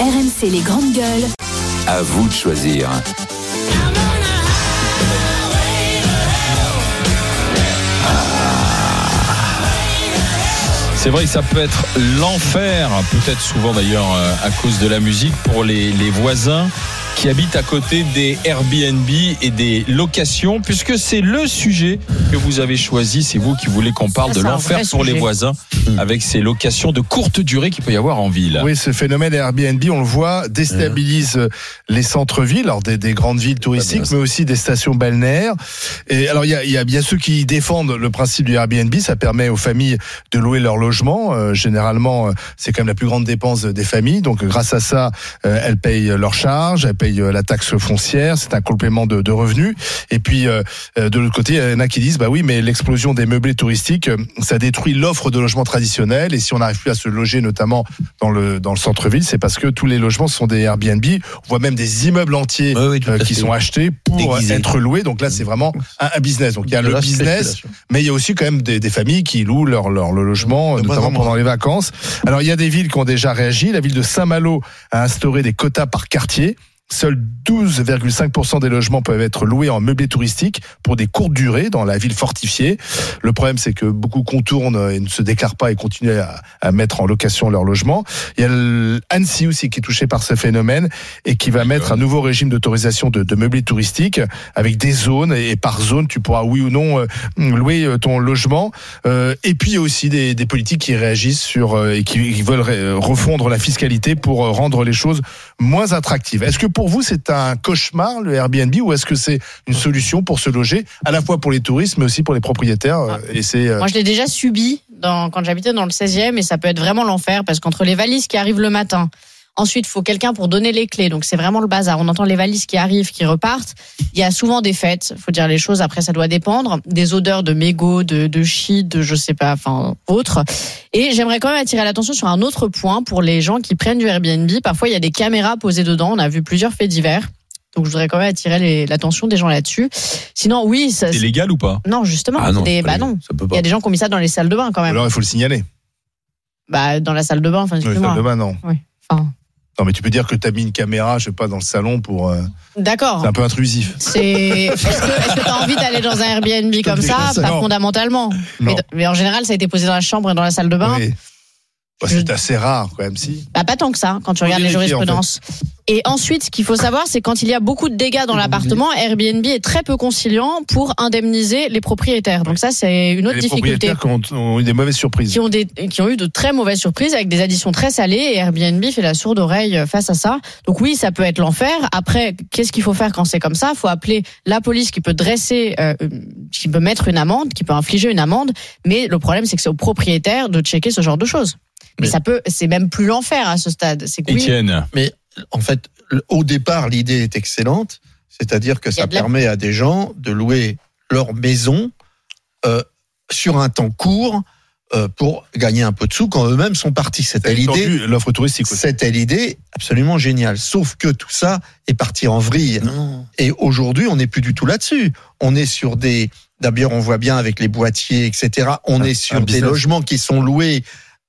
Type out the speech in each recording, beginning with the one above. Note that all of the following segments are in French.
RMC les grandes gueules. À vous de choisir. C'est vrai que ça peut être l'enfer, peut-être souvent d'ailleurs euh, à cause de la musique pour les, les voisins qui habitent à côté des Airbnb et des locations, puisque c'est le sujet que vous avez choisi. C'est vous qui voulez qu'on parle Ça, de l'enfer pour les voisins avec ces locations de courte durée qu'il peut y avoir en ville. Oui, ce phénomène Airbnb, on le voit, déstabilise les centres-villes, alors des, des grandes villes touristiques, mais aussi des stations balnéaires. Et alors, il y a, il y a bien ceux qui défendent le principe du Airbnb. Ça permet aux familles de louer leur logement. Euh, généralement, euh, c'est quand même la plus grande dépense des familles. Donc, grâce à ça, euh, elles payent leurs charges, elles payent euh, la taxe foncière. C'est un complément de, de revenus. Et puis, euh, euh, de l'autre côté, il y en a qui disent, bah oui, mais l'explosion des meublés touristiques, ça détruit l'offre de logements traditionnels. Et si on n'arrive plus à se loger, notamment dans le dans le centre-ville, c'est parce que tous les logements sont des Airbnb. On voit même des immeubles entiers Oui, oui, euh, qui sont achetés pour être loués. Donc là, c'est vraiment un, un business. Donc il y a De le business, mais il y a aussi quand même des, des familles qui louent leur leur le logement, notamment pendant les vacances. Alors il y a des villes qui ont déjà réagi. La ville de Saint-Malo a instauré des quotas par quartier. Seuls 12,5% des logements peuvent être loués en meublé touristique pour des courtes durées dans la ville fortifiée. Le problème, c'est que beaucoup contournent et ne se déclarent pas et continuent à, à mettre en location leur logement. Il y a Annecy aussi qui est touché par ce phénomène et qui va mettre un nouveau régime d'autorisation de, de meublé touristique avec des zones et par zone, tu pourras oui ou non euh, louer euh, ton logement. Euh, et puis il y a aussi des, des politiques qui réagissent sur et qui, qui veulent refondre la fiscalité pour rendre les choses moins attractives. Est-ce que pour vous c'est un cauchemar le Airbnb ou est-ce que c'est une solution pour se loger à la fois pour les touristes mais aussi pour les propriétaires euh, Et c'est euh, Moi, je l'ai déjà subi dans, quand j'habitais dans le 16e et ça peut être vraiment l'enfer parce qu'entre les valises qui arrivent le matin, ensuite, il faut quelqu'un pour donner les clés. Donc, c'est vraiment le bazar. On entend les valises qui arrivent, qui repartent. Il y a souvent des fêtes. faut dire les choses. Après, ça doit dépendre. Des odeurs de mégots, de, de shit, de je sais pas, enfin, autres. Et j'aimerais quand même attirer l'attention sur un autre point pour les gens qui prennent du Airbnb. Parfois, il y a des caméras posées dedans. On a vu plusieurs faits divers. Donc, je voudrais quand même attirer l'attention des gens là-dessus. Sinon, oui, ça, C'est légal ou pas? Non, justement. Ah non, des, bah non. Ça peut Il y a des gens qui ont mis ça dans les salles de bain quand même. alors il faut le signaler. Bah, dans la salle de bain, enfin, Dans les excuse-moi. salles de bain, non. Enfin, Non mais tu peux dire que tu as mis une caméra, je sais pas, dans le salon pour. euh, D'accord. c'est un peu intrusif. C'est. Est-ce que tu as envie d'aller dans un Airbnb comme ça? Pas non. fondamentalement. Mais, Non. mais en général, ça a été posé dans la chambre et dans la salle de bain. Oui. Bah, c'est assez rare quand même si. Bah, pas tant que ça, quand tu regardes les vérifier, en jurisprudences. Et ensuite, ce qu'il faut savoir, c'est quand il y a beaucoup de dégâts dans l'appartement, Airbnb est très peu conciliant pour indemniser les propriétaires. Donc ça, c'est une autre les difficulté. propriétaires qui ont, ont eu des mauvaises surprises. qui ont, des, qui ont eu de très mauvaises surprises avec des additions très salées et Airbnb fait la sourde oreille face à ça. Donc oui, ça peut être l'enfer. Après, qu'est-ce qu'il faut faire quand c'est comme ça? Il faut appeler la police qui peut dresser, euh, qui peut mettre une amende, qui peut infliger une amende. Mais le problème, c'est que c'est au propriétaire de checker ce genre de choses. Mais Mais- ça peut, c'est même plus l'enfer à ce stade. C'est Étienne. Mais en fait, au départ, l'idée est excellente, c'est-à-dire que ça la- permet à des gens de louer leur maison euh, sur un temps court euh, pour gagner un peu de sous quand eux-mêmes sont partis. C'était l'idée. L'offre touristique. C'était l'idée absolument géniale. Sauf que tout ça est parti en vrille. Et aujourd'hui, on n'est plus du tout là-dessus. On est sur des. D'abord, on voit bien avec les boîtiers, etc. On Un- est sur des business. logements qui sont loués.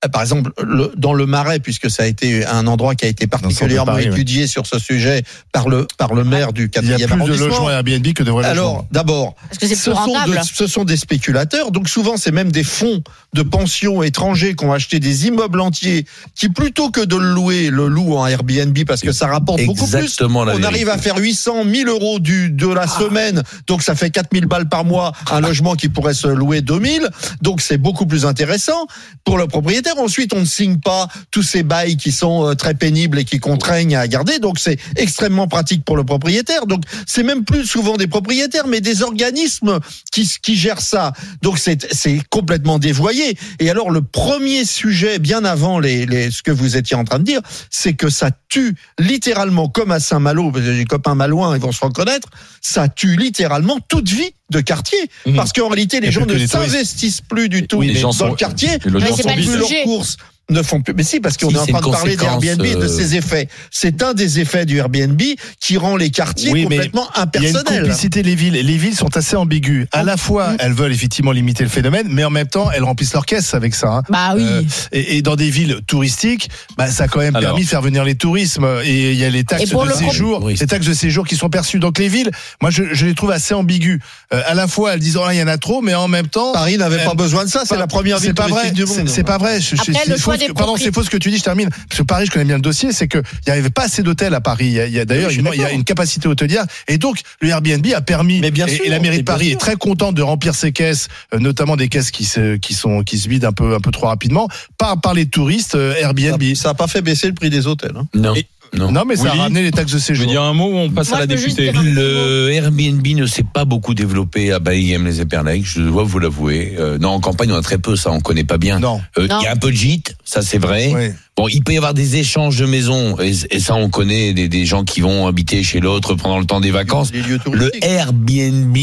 Euh, Par exemple, le- dans le Marais, puisque ça a été un endroit qui a été particulièrement Paris, ouais. étudié sur ce sujet par le par le maire du Il y a 4e plus de arrondissement. logements Airbnb que de vrais Alors, d'abord, ce sont, rentable. de- ce sont des spéculateurs, donc souvent c'est même des fonds de pension étrangers qui ont acheté des immeubles entiers, qui plutôt que de le louer, le louent en Airbnb parce que ça rapporte beaucoup plus. Exactement la On arrive à faire 800, 1000 euros du, de la Ah. semaine, donc ça fait 4000 balles par mois, un logement qui pourrait se louer 2000, donc c'est beaucoup plus intéressant pour le propriétaire. Ensuite, on ne signe pas tous ces bails qui sont euh, très pénibles et qui contraignent à garder, donc c'est extrêmement pratique pour le propriétaire. Donc c'est même plus souvent des propriétaires, mais des organismes qui, qui gèrent ça. Donc c'est complètement dévoyé. Et alors le premier sujet, bien avant les, les, ce que vous étiez en train de dire, c'est que ça tue littéralement, comme à Saint-Malo, les copains malouins, ils vont se reconnaître, ça tue littéralement toute vie de quartier. Mhm. Parce qu'en réalité, les gens ne s'investissent plus du tout Oui, les gens dans sont- le quartier. les sont plus courses. Ne font plus. Mais si, parce qu'on Si, est en train de parler d'Airbnb et de euh, ses effets. C'est un des effets du Airbnb qui rend les quartiers Oui, complètement Il y a une impersonnels. complicité les villes. Les villes sont assez ambiguës. À la fois, elles veulent effectivement limiter le phénomène, mais en même temps, elles remplissent leur caisse avec ça. hein. Bah oui. Euh, et, et dans des villes touristiques, bah, ça a quand même Alors. permis de faire venir les tourismes. Et il y a les taxes de séjour, Oui. les taxes de séjour qui sont perçues. Donc les villes, moi, je, je les trouve assez ambiguës. Euh, à la fois, elles disent oh là, il y en a trop, mais en même temps, Paris n'avait pas besoin de ça. C'est la première ville pas vrai. du monde. c'est pas vrai. Je- je- Après, c'est le faux choix que- Pardon, c'est faux ce que tu dis. Je termine. Parce que Paris, je connais bien le dossier. C'est que il y avait pas assez d'hôtels à Paris. Il y a, il y a d'ailleurs, Oui, il y a une capacité hôtelière. Et donc, le Airbnb a permis. Mais bien et, sûr, et la mairie de Paris est très contente de remplir ses caisses, euh, notamment des caisses qui se, qui sont, qui se vident un peu, un peu trop rapidement par, par les touristes euh, Airbnb. Ça n'a pas fait baisser le prix des hôtels. hein. Non. Et- non. Non, mais ça a ramené les taxes de Je veux séjour. dire un mot ou on passe Moi, à la députée Le Airbnb ne s'est pas beaucoup développé à Bailly les Épernay, je dois vous l'avouer. Euh, non, en campagne, on a très peu ça, on connaît pas bien. Non. Euh, Il y a un peu de gîtes, ça c'est vrai. Ouais. Bon, il peut y avoir des échanges de maisons, et, et ça on connaît, des, des gens qui vont habiter chez l'autre pendant le temps des vacances. Les lieux Le. Airbnb,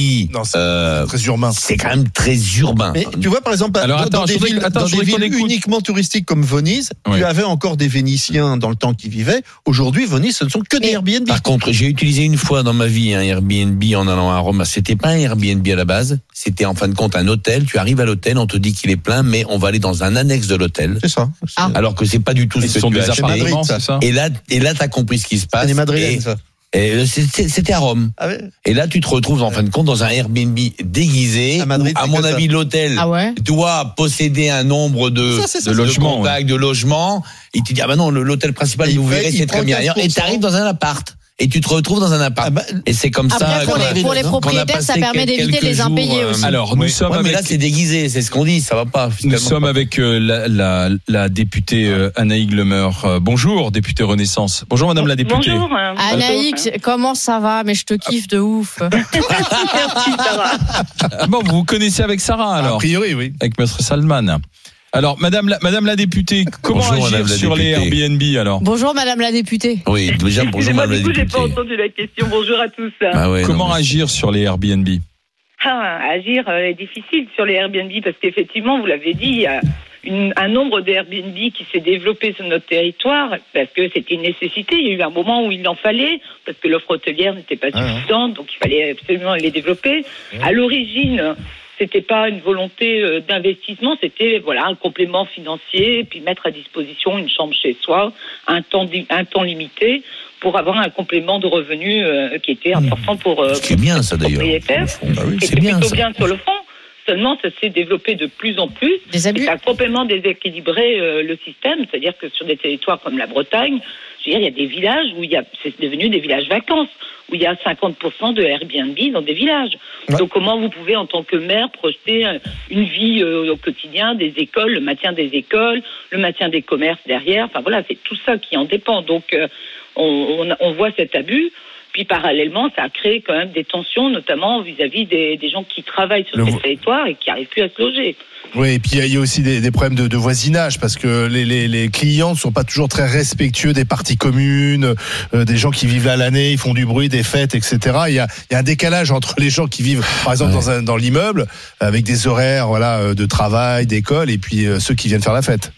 c'est euh, très urbain. c'est quand même très urbain. Mais tu vois, par exemple, Alors, dans, attends, dans je des villes, attends, dans des uniquement touristiques comme Venise, Oui. tu avais encore des Vénitiens dans le temps qui vivaient. Aujourd'hui, Venise, ce ne sont que des Airbnb. Par contre, j'ai utilisé une fois dans ma vie un Airbnb en allant à Rome. C'était pas un Airbnb à la base, c'était en fin de compte un hôtel. Tu arrives à l'hôtel, on te dit qu'il est plein, mais on va aller dans un annexe de l'hôtel. C'est ça. Ah. Alors que c'est pas du tout Ils ce sont tu des appartements, c'est ça Et là, et là, t'as compris ce qui se passe. C'est ça. et c'était à Rome. Ah ouais Et là, tu te retrouves en fin de compte dans un Airbnb déguisé. À Madrid, où, à mon avis, l'hôtel Ah ouais doit posséder un nombre de, Ça, c'est ça, de c'est- logements, ouais. contacts, de logements. Il te dit, ah bah non, le- l'hôtel principal, Et il vous fait- verrez, il c'est très bien. 15%. Et tu arrives dans un appart. Et tu te retrouves dans un appart. Ah bah, Et c'est comme ça. Pour a- les, pour les qu'on a propriétaires, ça permet d'éviter les impayés euh, aussi. Alors, nous Oui. sommes Ouais, mais là, c'est déguisé, c'est ce qu'on dit, ça va pas. Nous sommes avec euh, la, la, la députée euh, Anaïg Lemeur. Euh, bonjour, députée Renaissance. Bonjour, madame la députée. Bonjour. euh, Anaïs, comment ça va? Mais je te kiffe de ouf. Merci, Sarah. Ah bon, vous vous connaissez avec Sarah A alors? priori, oui. Avec Maître Salman. Alors, madame la, madame la députée, comment Bonjour, agir sur les députée. Airbnb alors Bonjour Madame la députée. Oui, déjà, bonjour, madame la du coup, j'ai députée. pas entendu la question. Bonjour à tous. Ah ouais, Comment non, mais- agir sur les Airbnb Ah, agir euh, est difficile sur les Airbnb parce qu'effectivement, vous l'avez dit, il y a une- un nombre d'Airbnb qui s'est développé sur notre territoire parce que c'était une nécessité. Il y a eu un moment où il en fallait parce que l'offre hôtelière n'était pas Ah, ouais. suffisante, donc il fallait absolument les développer. À l'origine, c'était pas une volonté euh, d'investissement, c'était voilà un complément financier, puis mettre à disposition une chambre chez soi, un temps un temps limité pour avoir un complément de revenus euh, qui était important pour. euh, Ce qui est bien, ça d'ailleurs. et C'est bien, plutôt ça. bien sur le fond. Seulement, ça s'est développé de plus en plus. Des Et abus ça a complètement déséquilibré le système. C'est-à-dire que sur des territoires comme la Bretagne, je veux dire, il y a des villages où il y a, c'est devenu des villages vacances, où il y a 50% de Airbnb dans des villages. Ouais. Donc, comment vous pouvez, en tant que maire, projeter euh, une vie euh, au quotidien, des écoles, le maintien des écoles, le maintien des commerces derrière? Enfin, voilà, c'est tout ça qui en dépend. Donc, euh, on, on, on voit cet abus. Puis parallèlement, ça a créé quand même des tensions, notamment vis-à-vis des, des gens qui travaillent sur Le ces territoires et qui n'arrivent plus à se loger. Oui, et puis il y a- aussi des, des problèmes de, de voisinage parce que les, les, les clients ne sont pas toujours très respectueux des parties communes, euh, des gens qui vivent là l'année, ils font du bruit, des fêtes, etc. Il y a, il y a un décalage entre les gens qui vivent, par exemple, dans, un, dans l'immeuble, avec des horaires voilà, euh, de travail, d'école, et puis euh, ceux qui viennent faire la fête.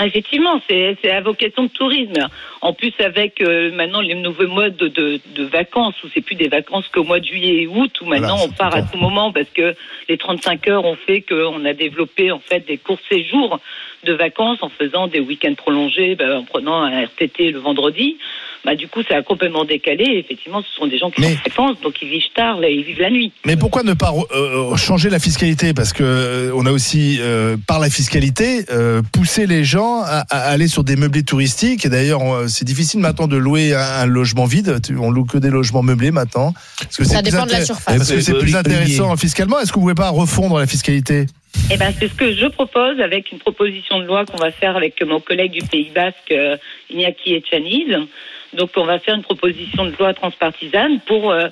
Ah, Effectivement, c'est c'est à vocation de tourisme. En plus, avec euh, maintenant les nouveaux modes de, de, de vacances, où c'est plus des vacances qu'au mois de juillet et août, où maintenant Voilà, on part à tout moment parce que les 35 heures ont fait qu'on a développé en fait des courts séjours de vacances en faisant des week-ends prolongés, ben, en prenant un RTT le vendredi. Bah, du coup, ça a complètement décalé. Et effectivement, ce sont des gens qui Mais- sont en vacances, donc ils vivent tard, là, ils vivent la nuit. Mais pourquoi ne pas euh, changer la fiscalité? Parce que euh, on a aussi, euh, par la fiscalité, euh, poussé les gens à, à aller sur des meublés touristiques. Et d'ailleurs, on- c'est difficile maintenant de louer un, un logement vide. Tu- On loue que des logements meublés maintenant. Parce que Ça c'est plus dépend de la surface. Parce que c'est plus intéressant fiscalement? Est-ce que vous pouvez pas refondre la fiscalité? Eh ben, c'est ce que je propose avec une proposition de loi qu'on va faire avec mon collègue du Pays Basque, euh, Iñaki Echaniz. Donc, on va faire une proposition de loi transpartisane pour euh,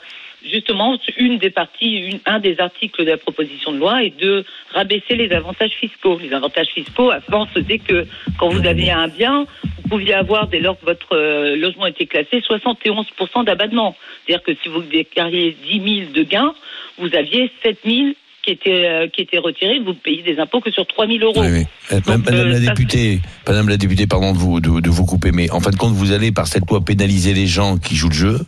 justement une des parties, un des articles de la proposition de loi est de rabaisser les avantages fiscaux. Les avantages fiscaux, avant, c'était que quand vous aviez un bien, vous pouviez avoir, dès lors que votre euh, logement était classé, 71% d'abattement. C'est-à-dire que si vous déclariez 10 000 de gains, vous aviez 7 000 qui était euh, qui était retiré, vous payez des impôts que sur 3000 euros. Oui, oui. Euh, Donc, Madame euh, la députée, Madame la députée, pardon de vous, de, de vous couper, mais en fin de compte, vous allez par cette loi pénaliser les gens qui jouent le jeu.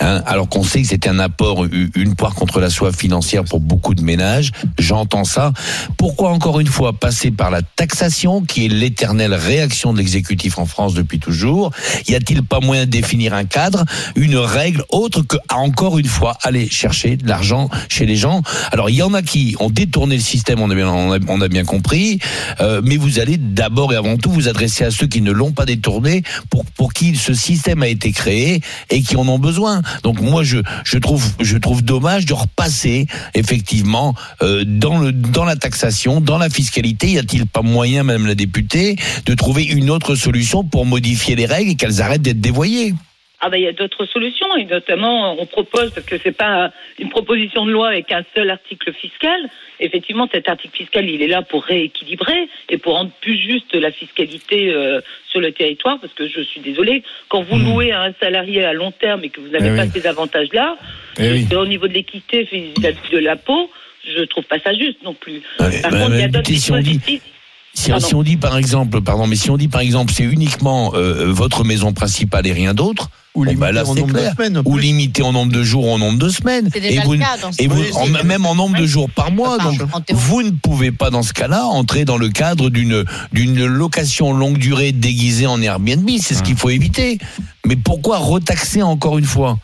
Hein, alors qu'on sait que c'était un apport, une poire contre la soif financière pour beaucoup de ménages. J'entends ça. Pourquoi encore une fois passer par la taxation, qui est l'éternelle réaction de l'exécutif en France depuis toujours? Y a-t-il pas moyen de définir un cadre, une règle autre que, encore une fois, aller chercher de l'argent chez les gens? Alors il y en a qui ont détourné le système, on a bien, a, on a bien compris, euh, mais vous allez d'abord et avant tout vous adresser à ceux qui ne l'ont pas détourné, pour, pour qui ce système a été créé et qui en ont besoin. Donc moi je, je trouve je trouve dommage de repasser effectivement euh, dans dans la taxation, dans la fiscalité. Y a-t-il pas moyen, Madame la députée, de trouver une autre solution pour modifier les règles et qu'elles arrêtent d'être dévoyées? Ah ben il y a d'autres solutions et notamment on propose parce que c'est pas une proposition de loi avec un seul article fiscal. Effectivement, cet article fiscal, il est là pour rééquilibrer et pour rendre plus juste la fiscalité euh, sur le territoire. Parce que je suis désolée, quand vous louez à un salarié à long terme et que vous n'avez Eh pas oui. ces avantages-là, Eh oui. au niveau de l'équité vis-à-vis de l'impôt, je trouve pas ça juste non plus. Allez, Par contre, il y a d'autres dit dispositifs. Si, si on dit par exemple, pardon, mais si on dit par exemple, c'est uniquement euh, votre maison principale et rien d'autre, Ou bon, limité bah là en nombre clair. de semaines. ou limité en nombre de jours ou en nombre de semaines, déjà et vous, le cas dans ce et vous Oui, en- c'est- même en nombre de jours par mois. Donc vous ne pouvez pas dans ce cas-là entrer dans le cadre d'une d'une location longue durée déguisée en Airbnb. C'est ce qu'il faut éviter. Mais pourquoi retaxer encore une fois?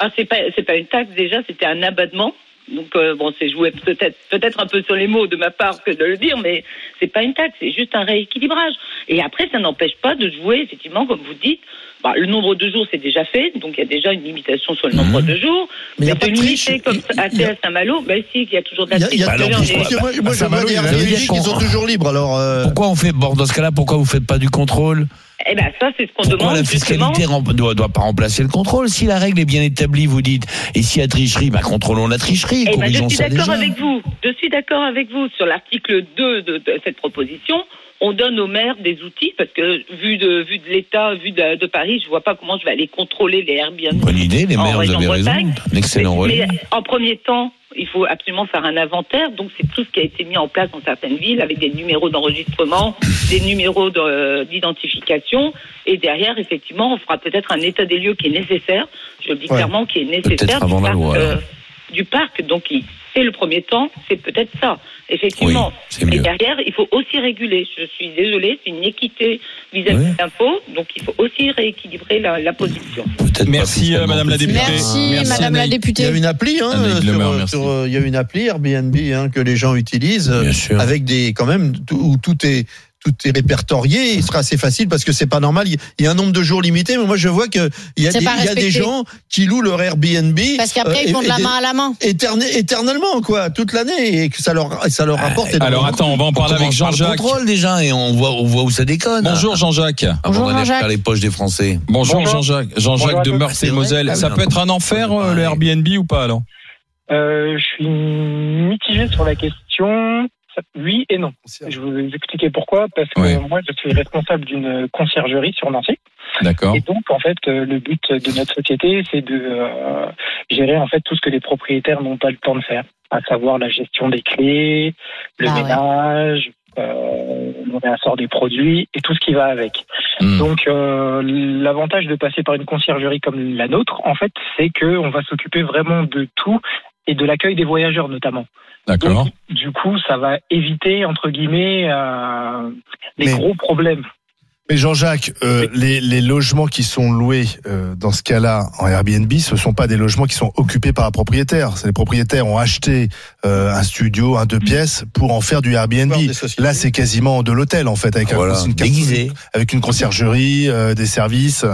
Ah, c'est pas c'est pas une taxe déjà, c'était un abattement. Donc euh, bon, c'est joué peut-être peut-être un peu sur les mots de ma part que de le dire, mais c'est pas une taxe, c'est juste un rééquilibrage. Et après, ça n'empêche pas de jouer effectivement, comme vous dites. Bah, le nombre de jours, c'est déjà fait, donc il y a déjà une limitation sur le nombre Mhm. de jours. Mais il y a de pas de triche. limiter comme Il- à Saint-Malo, ben si, il y a toujours de la Il y a, il y a triche. Bah, moi, moi, je vois des il a- Airbnb Ça veut dire qui qu'on- sont toujours libres. Alors, euh, Pourquoi on fait bon dans ce cas-là Pourquoi vous faites pas du contrôle Eh ben ça, c'est ce qu'on demande la fiscalité rem- doit, doit pas remplacer le contrôle Si la règle est bien établie, vous dites, et s'il y a tricherie, bah, contrôlons la tricherie, Eh ben, je suis d'accord avec vous. Je suis d'accord avec vous sur l'article 2 de, de cette proposition. On donne aux maires des outils parce que vu de vu de l'État, vu de, de Paris, je vois pas comment je vais aller contrôler les Airbnb. Bonne idée, les en maires, vous avez raison. Bretagne. Un excellent mais, mais en premier temps, il faut absolument faire un inventaire. Donc c'est tout ce qui a été mis en place dans certaines villes avec des numéros d'enregistrement, des numéros de- d'identification. Et derrière, effectivement, on fera peut-être un état des lieux qui est nécessaire. Je le dis Ouais. clairement, qui est Peut-être nécessaire avant du la parc, loi, euh, du parc. Donc il- c'est le premier temps, c'est peut-être ça. Effectivement. Oui, mieux. derrière, il faut aussi réguler. Je suis désolée, c'est une équité vis-à-vis Oui. de l'impôt. Donc il faut aussi rééquilibrer la, la position. Peut-être Merci, euh, Madame la députée. Merci, Merci, Madame la Anaïs. il y députée. a une appli, hein, sur, sur, euh, il y a une appli Airbnb hein, que les gens utilisent euh, Bien sûr. avec des quand même où tout est tout est répertorié. Il sera assez facile parce que c'est pas normal. Il y- a un nombre de jours limité, mais moi je vois que il y a, des, pas il y a des respecté. gens qui louent leur Airbnb Parce qu'après, euh, ils font de la main à la main. éterne- éternellement quoi, toute l'année et que ça leur ça leur rapporte. Alors attends, on va en On parler avec Jean-Jacques. contrôle déjà et on voit, on voit où ça déconne. Bonjour Jean-Jacques. Bonjour, Jean-Jacques. les poches des Français. Bonjour, Bonjour. Jean-Jacques. Jean-Jacques de. Meurthe et Moselle. Ça peut être un enfer euh, le. Airbnb ou pas alors? Euh, je suis mitigé sur la question. Oui et non. Je vais vous expliquer pourquoi. Parce que Ouais. moi, je suis responsable d'une conciergerie sur Nancy. D'accord. Et donc, en fait, euh, le but de notre société, c'est de euh, gérer en fait tout ce que les propriétaires n'ont pas le temps de faire, à savoir la gestion des clés, le Ah ouais. ménage, euh, le réassort des produits et tout ce qui va avec. Hmm. Donc, euh, l'avantage de passer par une conciergerie comme la nôtre, en fait, c'est que on va s'occuper vraiment de tout et de l'accueil des voyageurs notamment. D'accord. Donc, du coup, ça va éviter entre guillemets euh, les Mais- gros problèmes. Mais Jean-Jacques, euh, les, les logements qui sont loués euh, dans ce cas-là en Airbnb, ce sont pas des logements qui sont occupés par un propriétaire. C'est les propriétaires ont acheté euh, un studio, un deux pièces pour en faire du Airbnb. Là, c'est quasiment de l'hôtel en fait, avec, un- une, déguisé. avec une conciergerie, euh, des services.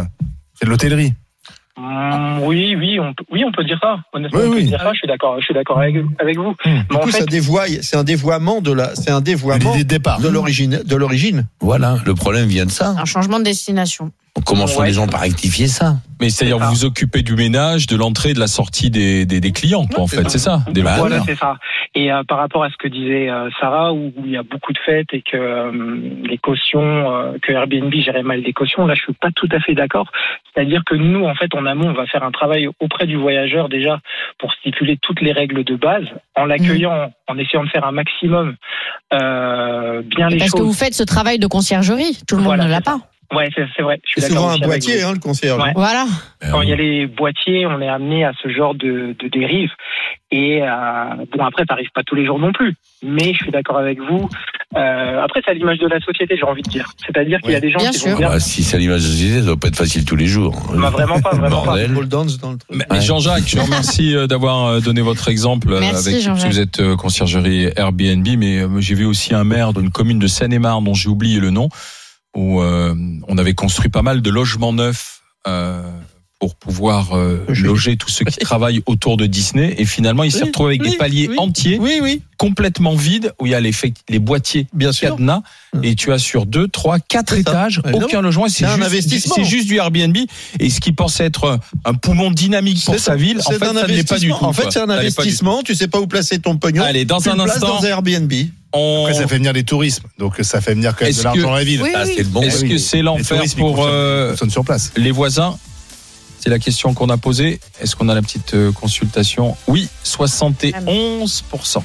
C'est de l'hôtellerie. Hum, oui, oui, on peut, oui, on peut dire ça. Honnêtement, Oui, on peut oui. dire ça. Je suis d'accord. Je suis d'accord avec, avec vous. Hmm. Mais Du en coup, fait, ça dévoie, c'est un dévoiement de la, c'est un dévoiement de l'origine, de l'origine. Voilà, le problème vient de ça. Un changement de destination. Commençons Ouais. les gens par rectifier ça? Mais c'est-à-dire vous vous occupez du ménage, de l'entrée, et de la sortie des, des, des clients, quoi, en fait. C'est ça, des Bah, Voilà, c'est ça. Et euh, par rapport à ce que disait euh, Sarah, où, où il y a beaucoup de fêtes et que euh, les cautions, euh, que Airbnb gérait mal les cautions, là, je suis pas tout à fait d'accord. C'est-à-dire que nous, en fait, en amont, on va faire un travail auprès du voyageur déjà pour stipuler toutes les règles de base, en l'accueillant, en essayant de faire un maximum euh, bien les Parce que choses. vous faites ce travail de conciergerie. Tout le monde ne l'a ça. Pas. Ouais, c'est c'est vrai. Je suis C'est souvent un boîtier, hein, le concierge. Ouais. Voilà. Quand il y a les boîtiers, on est amené à ce genre de, de dérive. Et euh, bon, après, ça arrive pas tous les jours non plus. Mais je suis d'accord avec vous. Euh, après, c'est à l'image de la société, j'ai envie de dire. C'est-à-dire qu'il y a des gens Bien qui sûr. vont bien. Bah, si c'est l'image de la société, ça doit pas être facile tous les jours. Bah, vraiment pas, vraiment pas. Bordel. Dans le truc. Mais, Jean-Jacques, je vous remercie euh, d'avoir euh, donné votre exemple euh, Merci, avec Jean-Jacques. vous êtes conciergerie Airbnb, mais j'ai vu aussi un maire d'une commune de Seine-et-Marne dont j'ai oublié le nom, où euh, on avait construit pas mal de logements neufs euh, pour pouvoir euh, Loger. tous ceux qui travaillent autour de Disney, et finalement il s'est Oui, retrouvé avec oui, des paliers oui. entiers, complètement vides, où il y a les, les boîtiers bien sûr. cadenas, Hum. et tu as sur deux, trois, quatre ça, étages, aucun logement, c'est un juste, investissement. c'est juste du Airbnb, et ce qui pensait être un poumon dynamique pour sa ville, en C'est fait, ça ne l'est pas du tout. En fait, c'est un investissement. Tu sais pas où placer ton pognon. Allez, dans tu un instant, dans un Airbnb. On... Après, ça fait venir les tourismes. Donc, ça fait venir quand même Est-ce de l'argent que- dans la ville. Oui, Ah, oui. bon. Est-ce oui. que c'est l'enfer touristes, pour euh, sur place. les voisins? C'est la question qu'on a posée. Est-ce qu'on a la petite euh, consultation? Oui, 71%.